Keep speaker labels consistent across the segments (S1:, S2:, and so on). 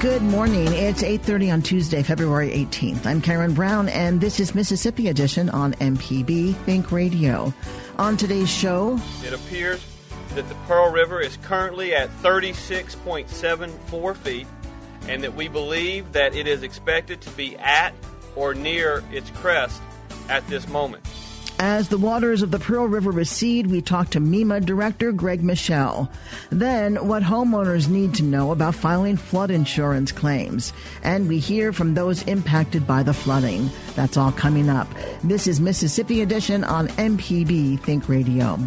S1: Good morning. It's 8:30 on Tuesday, February 18th. I'm Karen Brown and this is Mississippi Edition on MPB Think Radio. On today's show,
S2: it appears that the Pearl River is currently at 36.74 feet and that we believe that it is expected to be at or near its crest at this moment.
S1: As the waters of the Pearl River recede, we talk to MEMA Director Greg Michel. Then, what homeowners need to know about filing flood insurance claims. And we hear from those impacted by the flooding. That's all coming up. This is Mississippi Edition on MPB Think Radio.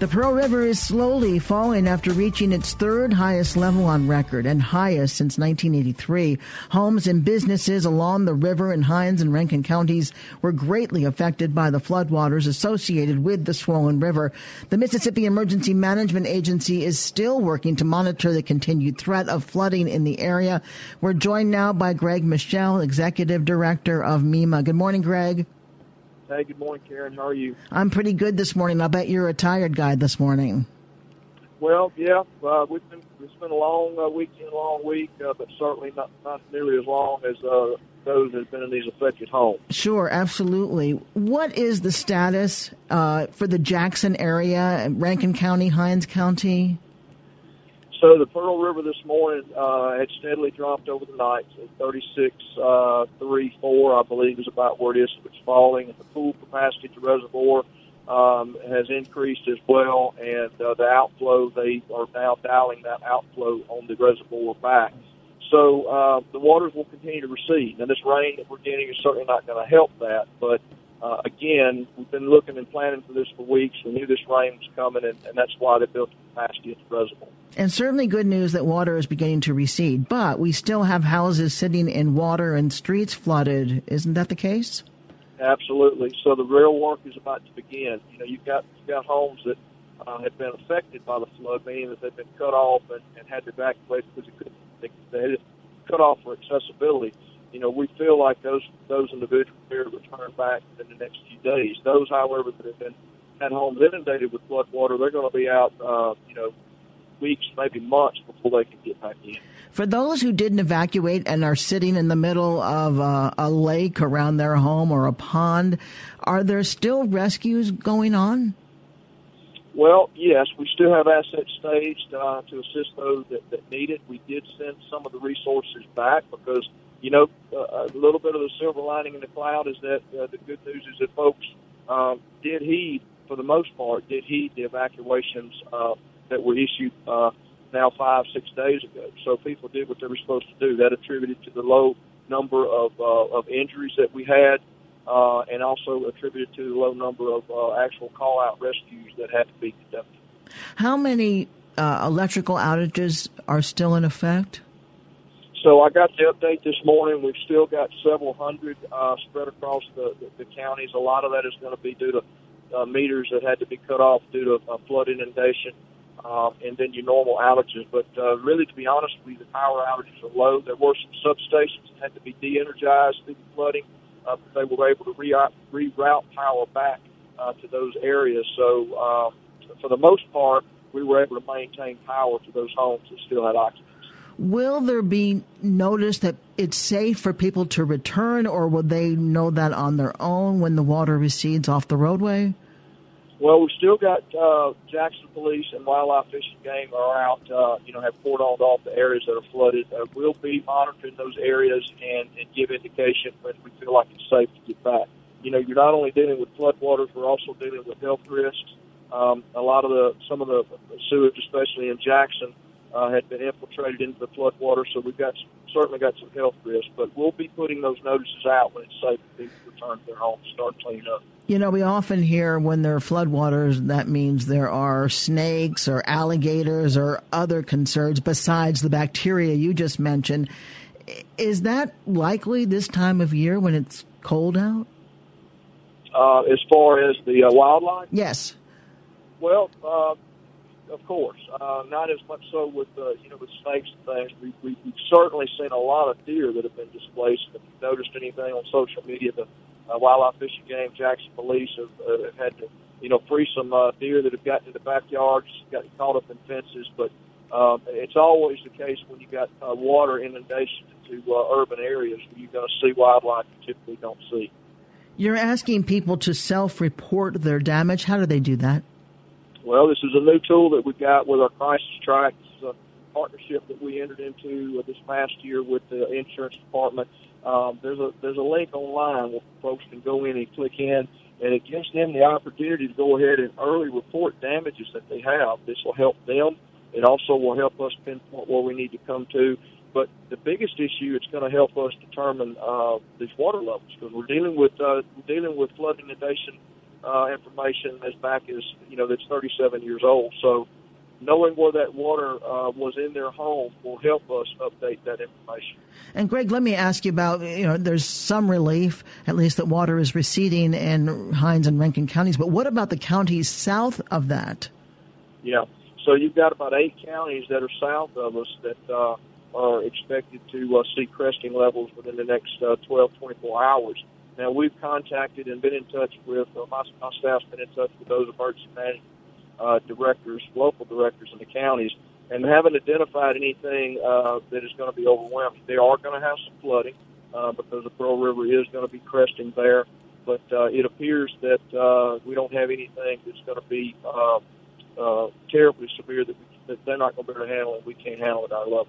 S1: The Pearl River is slowly falling after reaching its third highest level on record and highest since 1983. Homes and businesses along the river in Hinds and Rankin counties were greatly affected by the floodwaters associated with the swollen river. The Mississippi Emergency Management Agency is still working to monitor the continued threat of flooding in the area. We're joined now by Greg Michel, Executive Director of MEMA. Good morning, Greg.
S3: Hey, good morning, Karen. How are you?
S1: I'm pretty good this morning. I bet you're a tired guy this morning.
S3: Well, yeah, uh, we've been it's been a long uh, weekend, long week, uh, but certainly not not nearly as long as uh, those that have been in these affected homes.
S1: Sure, absolutely. What is the status uh, for the Jackson area, Rankin County, Hinds County?
S3: So the Pearl River this morning uh, had steadily dropped over the night. So 36, uh, 3, 4, I believe, is about where it is. It's falling. And the pool capacity to reservoir um, has increased as well, and uh, the outflow they are now dialing that outflow on the reservoir back. So uh, the waters will continue to recede. Now this rain that we're getting is certainly not going to help that, but uh, again, we've been looking and planning for this for weeks. We knew this rain was coming, and, and that's why they built the capacity at the reservoir.
S1: And certainly good news that water is beginning to recede, but we still have houses sitting in water and streets flooded. Isn't that the case?
S3: Absolutely. So the real work is about to begin. You know, you've got you've got homes that uh, have been affected by the flood, meaning that they've been cut off and, and had to evacuate because it couldn't, they, they had it cut off for accessibility you know, we feel like those those individuals here return back in the next few days. Those, however, that have been had homes inundated with flood water, they're going to be out, uh, you know, weeks, maybe months before they can get back in.
S1: For those who didn't evacuate and are sitting in the middle of a, a lake around their home or a pond, are there still rescues going on?
S3: Well, yes, we still have assets staged uh, to assist those that, that need it. We did send some of the resources back because you know, a little bit of the silver lining in the cloud is that uh, the good news is that folks um, did heed, for the most part, did heed the evacuations uh, that were issued uh, now five, six days ago. So people did what they were supposed to do. That attributed to the low number of uh, of injuries that we had, uh, and also attributed to the low number of uh, actual call out rescues that had to be conducted.
S1: How many uh, electrical outages are still in effect?
S3: So I got the update this morning. We've still got several hundred uh, spread across the, the, the counties. A lot of that is going to be due to uh, meters that had to be cut off due to uh, flood inundation, um, and then your normal outages. But uh, really, to be honest with you, the power outages are low. There were some substations that had to be de-energized through the flooding, uh, they were able to re- reroute power back uh, to those areas. So uh, for the most part, we were able to maintain power to those homes that still had oxygen.
S1: Will there be notice that it's safe for people to return, or will they know that on their own when the water recedes off the roadway?
S3: Well, we still got uh, Jackson Police and Wildlife Fish and Game are out. Uh, you know, have cordoned off the areas that are flooded. Uh, we'll be monitoring those areas and, and give indication when we feel like it's safe to get back. You know, you're not only dealing with floodwaters, we're also dealing with health risks. Um, a lot of the some of the sewage, especially in Jackson, uh, had been infiltrated into the floodwater, so we've got certainly got some health risks. But we'll be putting those notices out when it's safe for people to return to their homes, and start cleaning up.
S1: You know, we often hear when there are floodwaters, that means there are snakes or alligators or other concerns besides the bacteria you just mentioned. Is that likely this time of year when it's cold out?
S3: Uh, as far as the uh, wildlife?
S1: Yes.
S3: Well, uh, of course, uh, not as much so with uh, you know with snakes and things. We, we, we've certainly seen a lot of deer that have been displaced. If you've noticed anything on social media, the uh, Wildlife Fish and Game, Jackson Police have, uh, have had to, you know, free some uh, deer that have gotten in the backyards, gotten caught up in fences. But um, it's always the case when you got uh, water inundation into uh, urban areas where you're going to see wildlife you typically don't see.
S1: You're asking people to self-report their damage. How do they do that?
S3: Well, this is a new tool that we got with our crisis track. This is a partnership that we entered into this past year with the insurance department um, there's a there's a link online where folks can go in and click in, and it gives them the opportunity to go ahead and early report damages that they have. This will help them. It also will help us pinpoint where we need to come to. But the biggest issue, it's going to help us determine uh, these water levels because we're dealing with uh, we're dealing with flood inundation uh, information as back as you know that's 37 years old. So knowing where that water uh, was in their home will help us update that information.
S1: And Greg, let me ask you about you know there's some relief, at least that water is receding in Hinds and Rankin counties, but what about the counties south of that?
S3: Yeah, so you've got about eight counties that are south of us that uh, are expected to uh, see cresting levels within the next uh, 12, 24 hours. Now we've contacted and been in touch with uh, my, my staff's been in touch with those emergency management uh, directors, local directors in the counties, and haven't identified anything uh, that is going to be overwhelming. They are going to have some flooding uh, because the Pearl River is going to be cresting there, but uh, it appears that uh, we don't have anything that's going to be uh, uh, terribly severe that, we, that they're not going to be able to handle it. We can't handle at our level.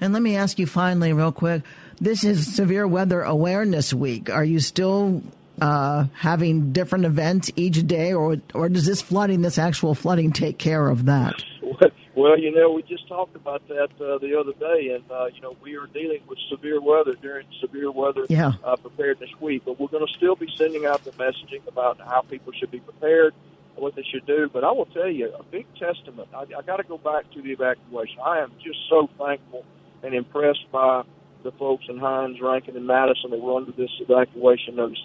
S1: And let me ask you finally, real quick. This is Severe Weather Awareness Week. Are you still uh, having different events each day, or or does this flooding, this actual flooding, take care of that?
S3: Well, you know, we just talked about that uh, the other day, and uh, you know, we are dealing with severe weather during severe weather
S1: yeah.
S3: uh, preparedness week. But we're going to still be sending out the messaging about how people should be prepared, what they should do. But I will tell you, a big testament. I, I got to go back to the evacuation. I am just so thankful and impressed by the folks in Hinds, Rankin, and Madison that were under this evacuation notice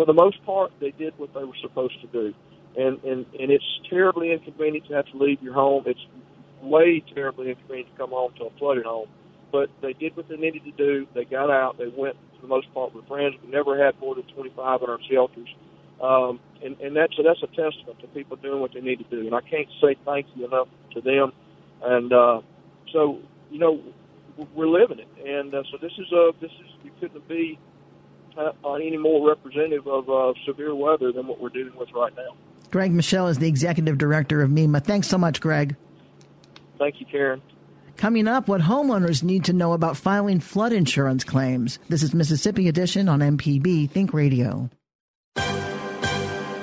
S3: for the most part, they did what they were supposed to do. And, and, and it's terribly inconvenient to have to leave your home. It's way terribly inconvenient to come home to a flooded home. But they did what they needed to do. They got out. They went, for the most part, with friends. We never had more than 25 in our shelters. Um, and, and that's, a, that's a testament to people doing what they need to do. And I can't say thank you enough to them. And uh, so, you know, we're living it. And uh, so this is a, this is, you couldn't be uh, any more representative of uh, severe weather than what we're dealing with right now.
S1: Greg Michel is the executive director of MEMA. Thanks so much, Greg.
S3: Thank you, Karen.
S1: Coming up, what homeowners need to know about filing flood insurance claims. This is Mississippi Edition on MPB Think Radio.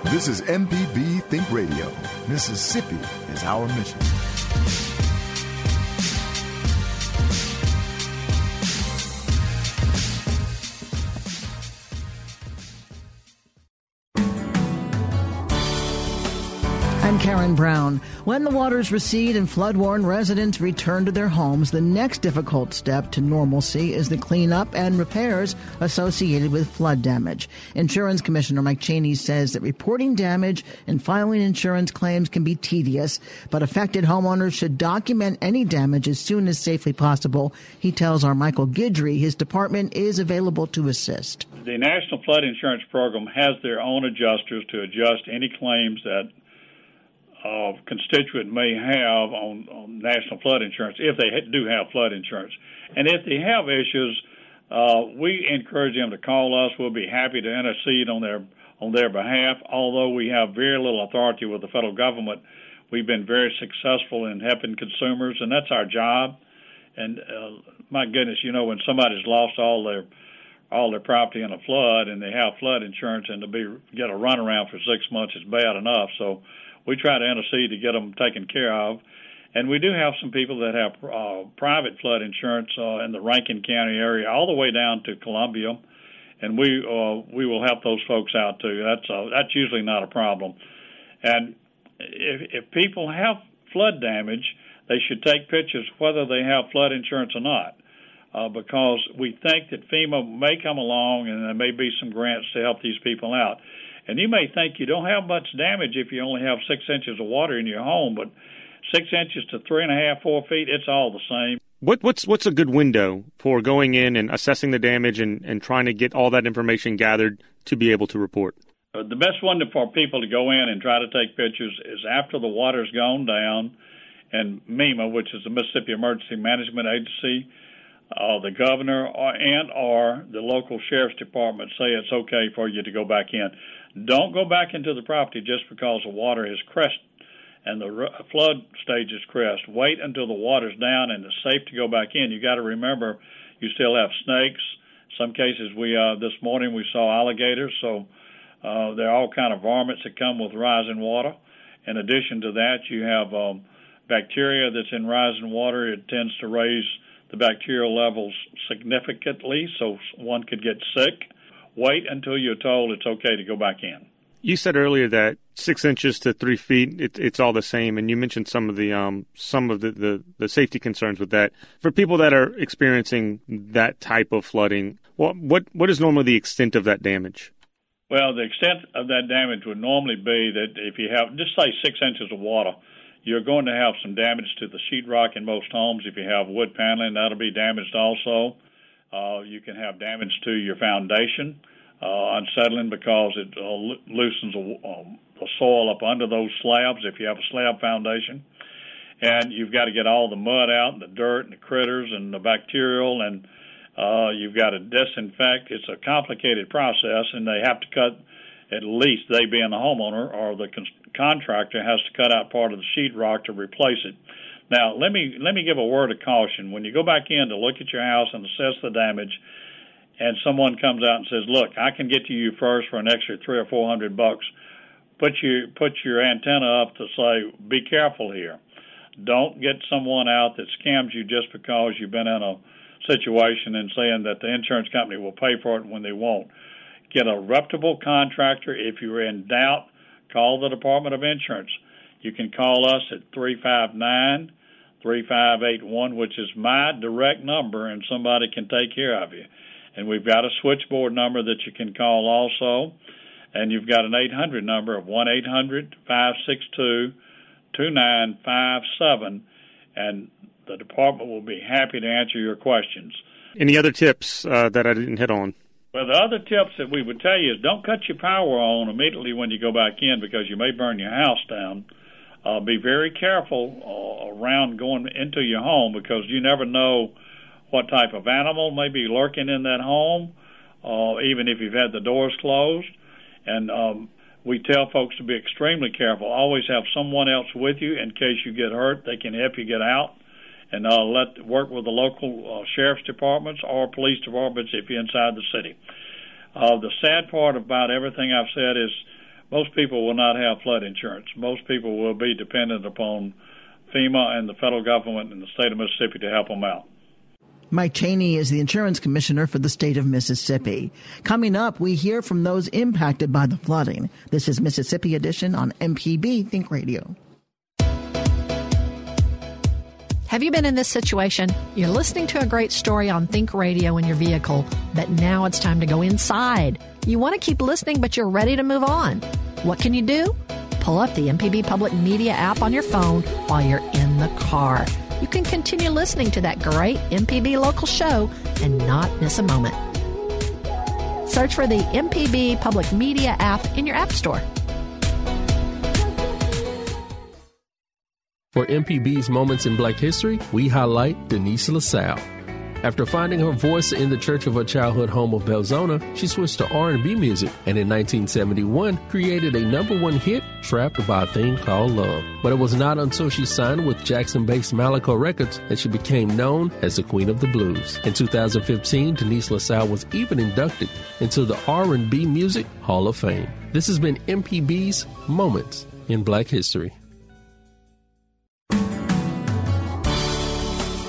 S4: This is MPB Think Radio. Mississippi is our mission.
S1: Karen Brown. When the waters recede and flood-worn residents return to their homes, the next difficult step to normalcy is the cleanup and repairs associated with flood damage. Insurance Commissioner Mike Chaney says that reporting damage and filing insurance claims can be tedious, but affected homeowners should document any damage as soon as safely possible. He tells our Michael Guidry his department is available to assist.
S5: The National Flood Insurance Program has their own adjusters to adjust any claims that uh, constituent may have on, on national flood insurance if they do have flood insurance. And if they have issues, uh, we encourage them to call us. We'll be happy to intercede on their on their behalf. Although we have very little authority with the federal government, we've been very successful in helping consumers, and that's our job. And uh, my goodness, you know, when somebody's lost all their all their property in a flood and they have flood insurance and to be get a runaround for six months is bad enough. So we try to intercede to get them taken care of. And we do have some people that have uh, private flood insurance uh, in the Rankin County area, all the way down to Columbia, and we uh, we will help those folks out too. That's uh, that's usually not a problem. And if, if people have flood damage, they should take pictures whether they have flood insurance or not uh, because we think that FEMA may come along and there may be some grants to help these people out. And you may think you don't have much damage if you only have six inches of water in your home, but six inches to three and a half, four feet, it's all the same.
S6: What, what's what's a good window for going in and assessing the damage and, and trying to get all that information gathered to be able to report?
S5: Uh, the best window for people to go in and try to take pictures is after the water's gone down, and MEMA, which is the Mississippi Emergency Management Agency, uh, the governor or, and or the local sheriff's department say it's okay for you to go back in. Don't go back into the property just because the water has crested and the flood stage is crest. Wait until the water's down and it's safe to go back in. You got to remember, you still have snakes. Some cases we uh, this morning we saw alligators, so uh, there are all kind of varmints that come with rising water. In addition to that, you have um, bacteria that's in rising water. It tends to raise the bacterial levels significantly, so one could get sick. Wait until you're told it's okay to go back in.
S6: You said earlier that six inches to three feet, it, it's all the same, and you mentioned some of the um, some of the, the, the safety concerns with that. For people that are experiencing that type of flooding, what what what is normally the extent of that damage?
S5: Well, the extent of that damage would normally be that if you have just say six inches of water, you're going to have some damage to the sheetrock in most homes. If you have wood paneling, that'll be damaged also. Uh, you can have damage to your foundation, uh, unsettling because it uh, loosens a, um, the soil up under those slabs if you have a slab foundation. And you've got to get all the mud out and the dirt and the critters and the bacterial and uh, you've got to disinfect. It's a complicated process, and they have to cut at least they being the homeowner or the con- contractor has to cut out part of the sheetrock to replace it. Now, let me let me give a word of caution. When you go back in to look at your house and assess the damage, and someone comes out and says, "Look, I can get to you first for an extra three or four hundred bucks," put your put your antenna up to say, "Be careful here. Don't get someone out that scams you just because you've been in a situation and saying that the insurance company will pay for it when they won't." Get a reputable contractor. If you're in doubt, call the Department of Insurance. You can call us at 359 3581, which is my direct number, and somebody can take care of you. And we've got a switchboard number that you can call also. And you've got an 800 number of 1 800 562 2957. And the department will be happy to answer your questions.
S6: Any other tips uh, that I didn't hit on?
S5: Well, the other tips that we would tell you is don't cut your power on immediately when you go back in because you may burn your house down. Uh, be very careful uh, around going into your home because you never know what type of animal may be lurking in that home, uh, even if you've had the doors closed. And um, we tell folks to be extremely careful. Always have someone else with you in case you get hurt. They can help you get out and uh, let work with the local uh, sheriff's departments or police departments if you're inside the city. Uh, the sad part about everything I've said is most people will not have flood insurance. Most people will be dependent upon FEMA and the federal government and the state of Mississippi to help them out.
S1: Mike Chaney is the insurance commissioner for the state of Mississippi. Coming up, we hear from those impacted by the flooding. This is Mississippi Edition on MPB Think Radio.
S7: Have you been in this situation? You're listening to a great story on Think Radio in your vehicle, but now it's time to go inside. You want to keep listening, but you're ready to move on. What can you do? Pull up the MPB Public Media app on your phone while you're in the car. You can continue listening to that great MPB local show and not miss a moment. Search for the MPB Public Media app in your App Store.
S8: For MPB's Moments in Black History, we highlight Denise LaSalle. After finding her voice in the church of her childhood home of Belzoni, she switched to R&B music and in 1971 created a number one hit, Trapped by a Thing Called Love. But it was not until she signed with Jackson-based Malaco Records that she became known as the Queen of the Blues. In 2015, Denise LaSalle was even inducted into the R&B Music Hall of Fame. This has been MPB's Moments in Black History.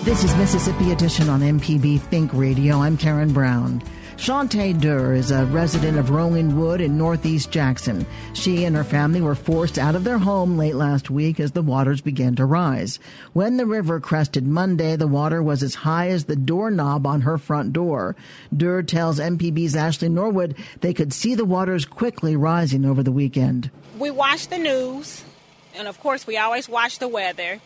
S1: This is Mississippi Edition on MPB Think Radio. I'm Karen Brown. Shaunta Durr is a resident of Rollingwood in northeast Jackson. She and her family were forced out of their home late last week as the waters began to rise. When the river crested Monday, the water was as high as the doorknob on her front door. Durr tells MPB's Ashley Norwood they could see the waters quickly rising over the weekend.
S9: We watched the news, and of course, we always watch the weather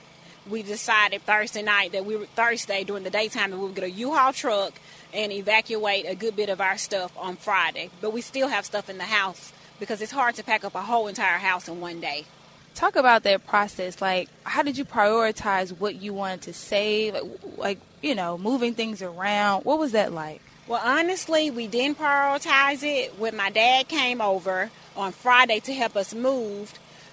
S9: we decided Thursday night that we were Thursday during the daytime that we would get a U-Haul truck and evacuate a good bit of our stuff on Friday. But we still have stuff in the house because it's hard to pack up a whole entire house in one day.
S10: Talk about that process. Like, how did you prioritize what you wanted to save? Like, like you know, moving things around. What was that like?
S9: Well, honestly, we didn't prioritize it. When my dad came over on Friday to help us move,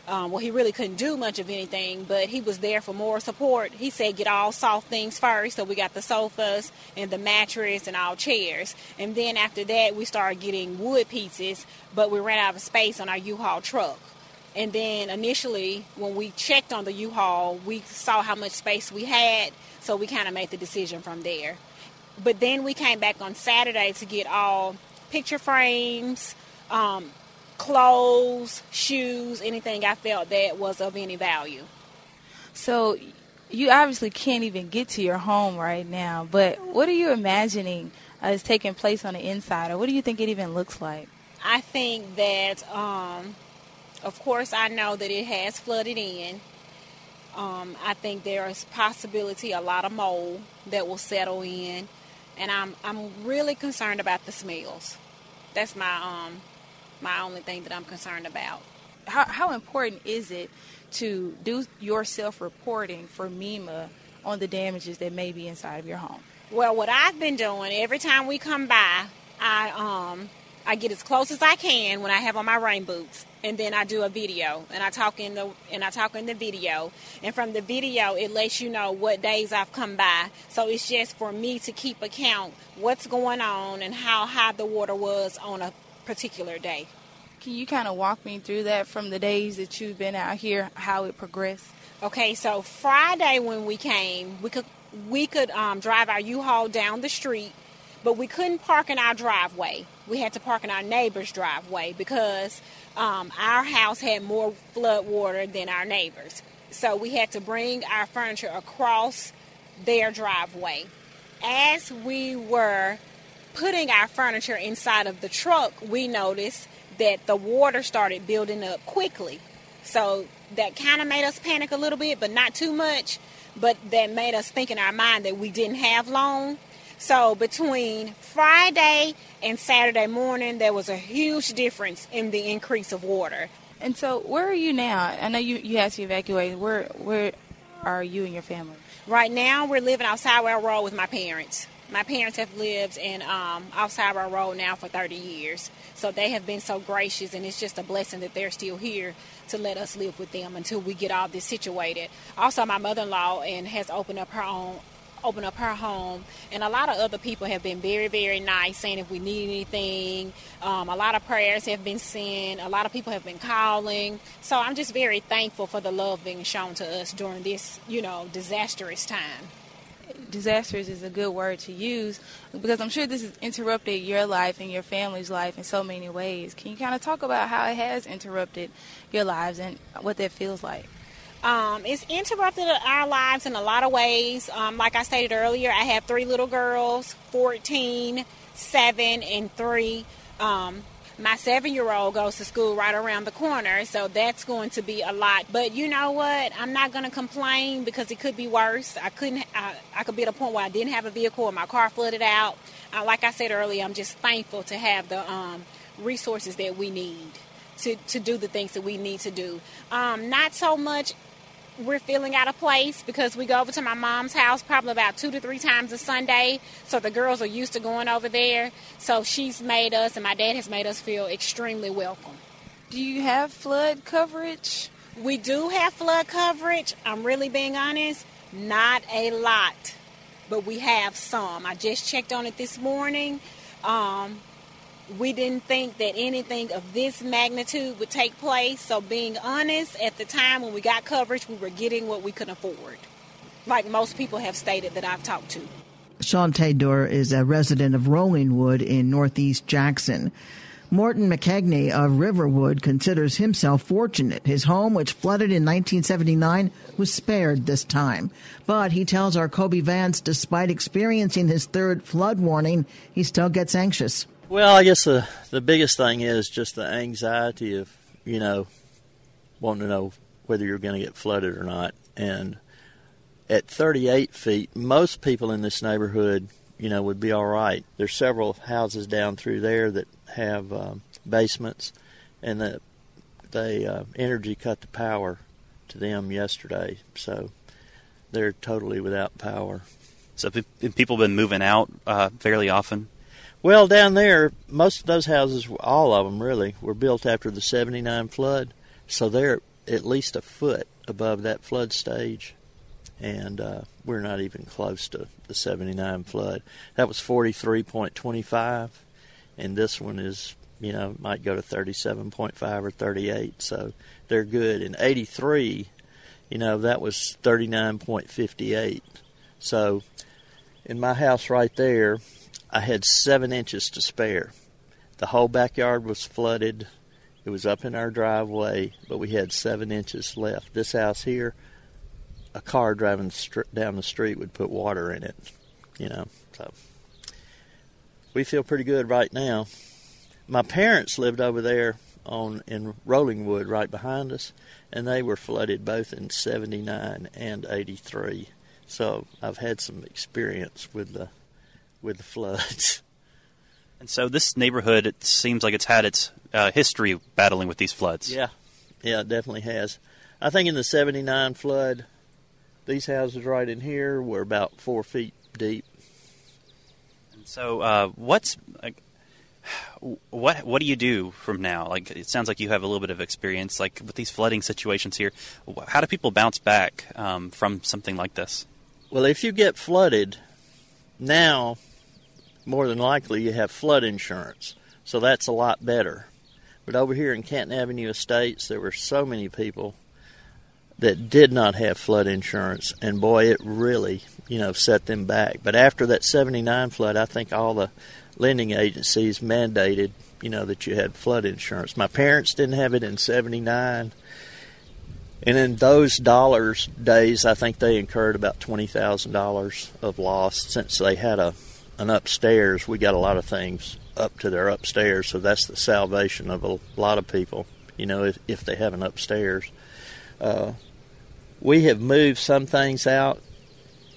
S9: um, well, he really couldn't do much of anything, but he was there for more support. He said, get all soft things first. So we got the sofas and the mattress and all chairs. And then after that, we started getting wood pieces, but we ran out of space on our U Haul truck. And then initially, when we checked on the U Haul, we saw how much space we had, so we kind of made the decision from there. But then we came back on Saturday to get all picture frames, um, clothes, shoes, anything I felt that was of any value.
S10: So you obviously can't even get to your home right now, but what are you imagining uh, is taking place on the inside, or what do you think it even looks like?
S9: I think that, um, of course, I know that it has flooded in. Um, I think there is possibility a lot of mold that will settle in, and I'm I'm really concerned about the smells. That's my um, my only thing that I'm concerned about.
S10: How, how important is it to do your self reporting for MEMA on the damages that may be inside of your home?
S9: Well, what I've been doing every time we come by, I um I get as close as I can when I have on my rain boots, and then I do a video, and I talk in the and I talk in the video, and from the video it lets you know what days I've come by. So it's just for me to keep account what's going on and how high the water was on a particular day.
S10: Can you kind of walk me through that from the days that you've been out here, how it progressed?
S9: Okay, so Friday when we came, we could we could um, drive our U-Haul down the street, but we couldn't park in our driveway. We had to park in our neighbor's driveway because um, our house had more flood water than our neighbors. So we had to bring our furniture across their driveway. As we were putting our furniture inside of the truck, we noticed that the water started building up quickly. So that kind of made us panic a little bit, but not too much. But that made us think in our mind that we didn't have long. So between Friday and Saturday morning, there was a huge difference in the increase of water.
S10: And so, where are you now? I know you you had to evacuate. Where where are you and your family?
S9: Right now, we're living outside where I roll with my parents. My parents have lived in um, off Road now for 30 years. So they have been so gracious, and it's just a blessing that they're still here to let us live with them until we get all this situated. Also, my mother-in-law and has opened up her own open up her home. And a lot of other people have been very very nice saying if we need anything. Um, a lot of prayers have been sent. A lot of people have been calling. So i'm just very thankful for the love being shown to us during this you know disastrous time
S10: disastrous is a good word to use because I'm sure this has interrupted your life and your family's life in so many ways. Can you kind of talk about how it has interrupted your lives and what that feels like?
S9: Um, it's interrupted our lives in a lot of ways. Um, like I stated earlier, I have three little girls 14, 7, and 3. Um, my seven year old goes to school right around the corner, so that's going to be a lot. But you know what? I'm not going to complain because it could be worse. I couldn't. I, I could be at a point where I didn't have a vehicle or my car flooded out. Uh, like I said earlier, I'm just thankful to have the um, resources that we need to to do the things that we need to do. Um, not so much we're feeling out of place because we go over to my mom's house probably about two to three times a Sunday. So the girls are used to going over there. So she's made us, and my dad has made us feel extremely welcome.
S10: Do you have flood coverage?
S9: We do have flood coverage. I'm really being honest, not a lot, but we have some. I just checked on it this morning. Um, we didn't think that anything of this magnitude would take place. So, being honest, at the time when we got coverage, we were getting what we could afford, like most people have stated that I've talked to.
S1: Shaunta Durr is a resident of Rollingwood in Northeast Jackson. Morton McKeigney of Riverwood considers himself fortunate. His home, which flooded in 1979, was spared this time. But he tells our Kobee Vance, despite experiencing his third flood warning, he still gets anxious.
S11: Well, I guess the the biggest thing is just the anxiety of you know wanting to know whether you're going to get flooded or not. And at 38 feet, most people in this neighborhood, you know, would be all right. There's several houses down through there that have um, basements, and that they uh, energy cut the power to them yesterday, so they're totally without power.
S12: So, have people been moving out uh, fairly often?
S11: Well, down there, most of those houses, all of them really, were built after the 79 flood. So they're at least a foot above that flood stage. And uh, we're not even close to the 79 flood. That was 43.25. And this one is, you know, might go to 37.5 or 38. So they're good. In 83, you know, that was 39.58. So in my house right there, I had seven inches to spare. The whole backyard was flooded. It was up in our driveway, but we had seven inches left. This house here, a car driving down the street would put water in it, you know. So we feel pretty good right now. My parents lived over there on in Rollingwood, right behind us, and they were flooded both in '79 and '83. So I've had some experience with the with the floods.
S12: And so this neighborhood, it seems like it's had its uh, history battling with these floods.
S11: Yeah, yeah, it definitely has. I think in the '79 flood, these houses right in here were about four feet deep.
S12: And so, uh, what's like, what what do you do from now? Like, it sounds like you have a little bit of experience, like with these flooding situations here. How do people bounce back um, from something like this?
S11: Well, if you get flooded, now more than likely you have flood insurance. So that's a lot better. But over here in Canton Avenue Estates, there were so many people that did not have flood insurance, and boy, it really, you know, set them back. But after that 79 flood, I think all the lending agencies mandated, you know, that you had flood insurance. My parents didn't have it in 79. And in those dollars days, I think they incurred about twenty thousand dollars of loss since they had a an upstairs. We got a lot of things up to their upstairs, so that's the salvation of a lot of people. You know, if, if they have an upstairs, uh, we have moved some things out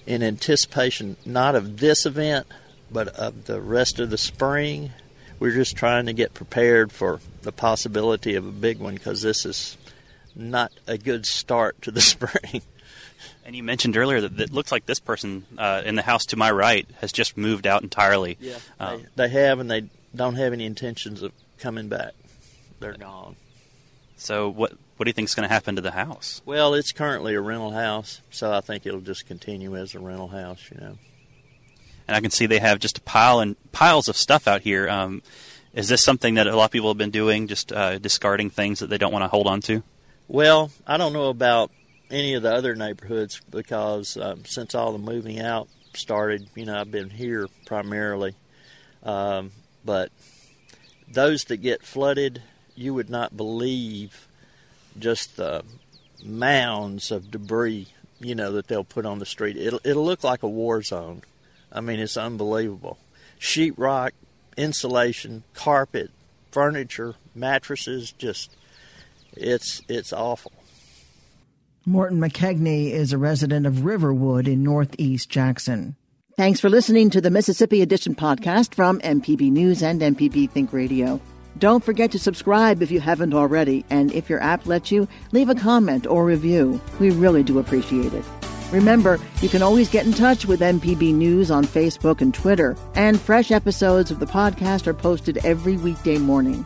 S11: in anticipation not of this event, but of the rest of the spring. We're just trying to get prepared for the possibility of a big one because this is not a good start to the spring.
S12: And you mentioned earlier that it looks like this person uh, in the house to my right has just moved out entirely.
S11: Yeah, um, they, they, have, and they don't have any intentions of coming back. They're gone.
S12: So what what do you think is going to happen to the house?
S11: Well, it's currently a rental house, so I think it'll just continue as a rental house. You know.
S12: And I can see they have just a pile and piles of stuff out here. Um, is this something that a lot of people have been doing, just uh, discarding things that they don't want to hold on to?
S11: Well, I don't know about any of the other neighborhoods because um, since all the moving out started, you know, I've been here primarily. Um, but those that get flooded, you would not believe just the mounds of debris, you know, that they'll put on the street. It'll it'll look like a war zone. I mean, it's unbelievable. Sheetrock, insulation, carpet, furniture, mattresses, just it's it's awful.
S1: Morton McKeigney is a resident of Riverwood in Northeast Jackson. Thanks for listening to the Mississippi Edition podcast from MPB News and MPB Think Radio. Don't forget to subscribe if you haven't already, and if your app lets you, leave a comment or review. We really do appreciate it. Remember, you can always get in touch with MPB News on Facebook and Twitter, and fresh episodes of the podcast are posted every weekday morning.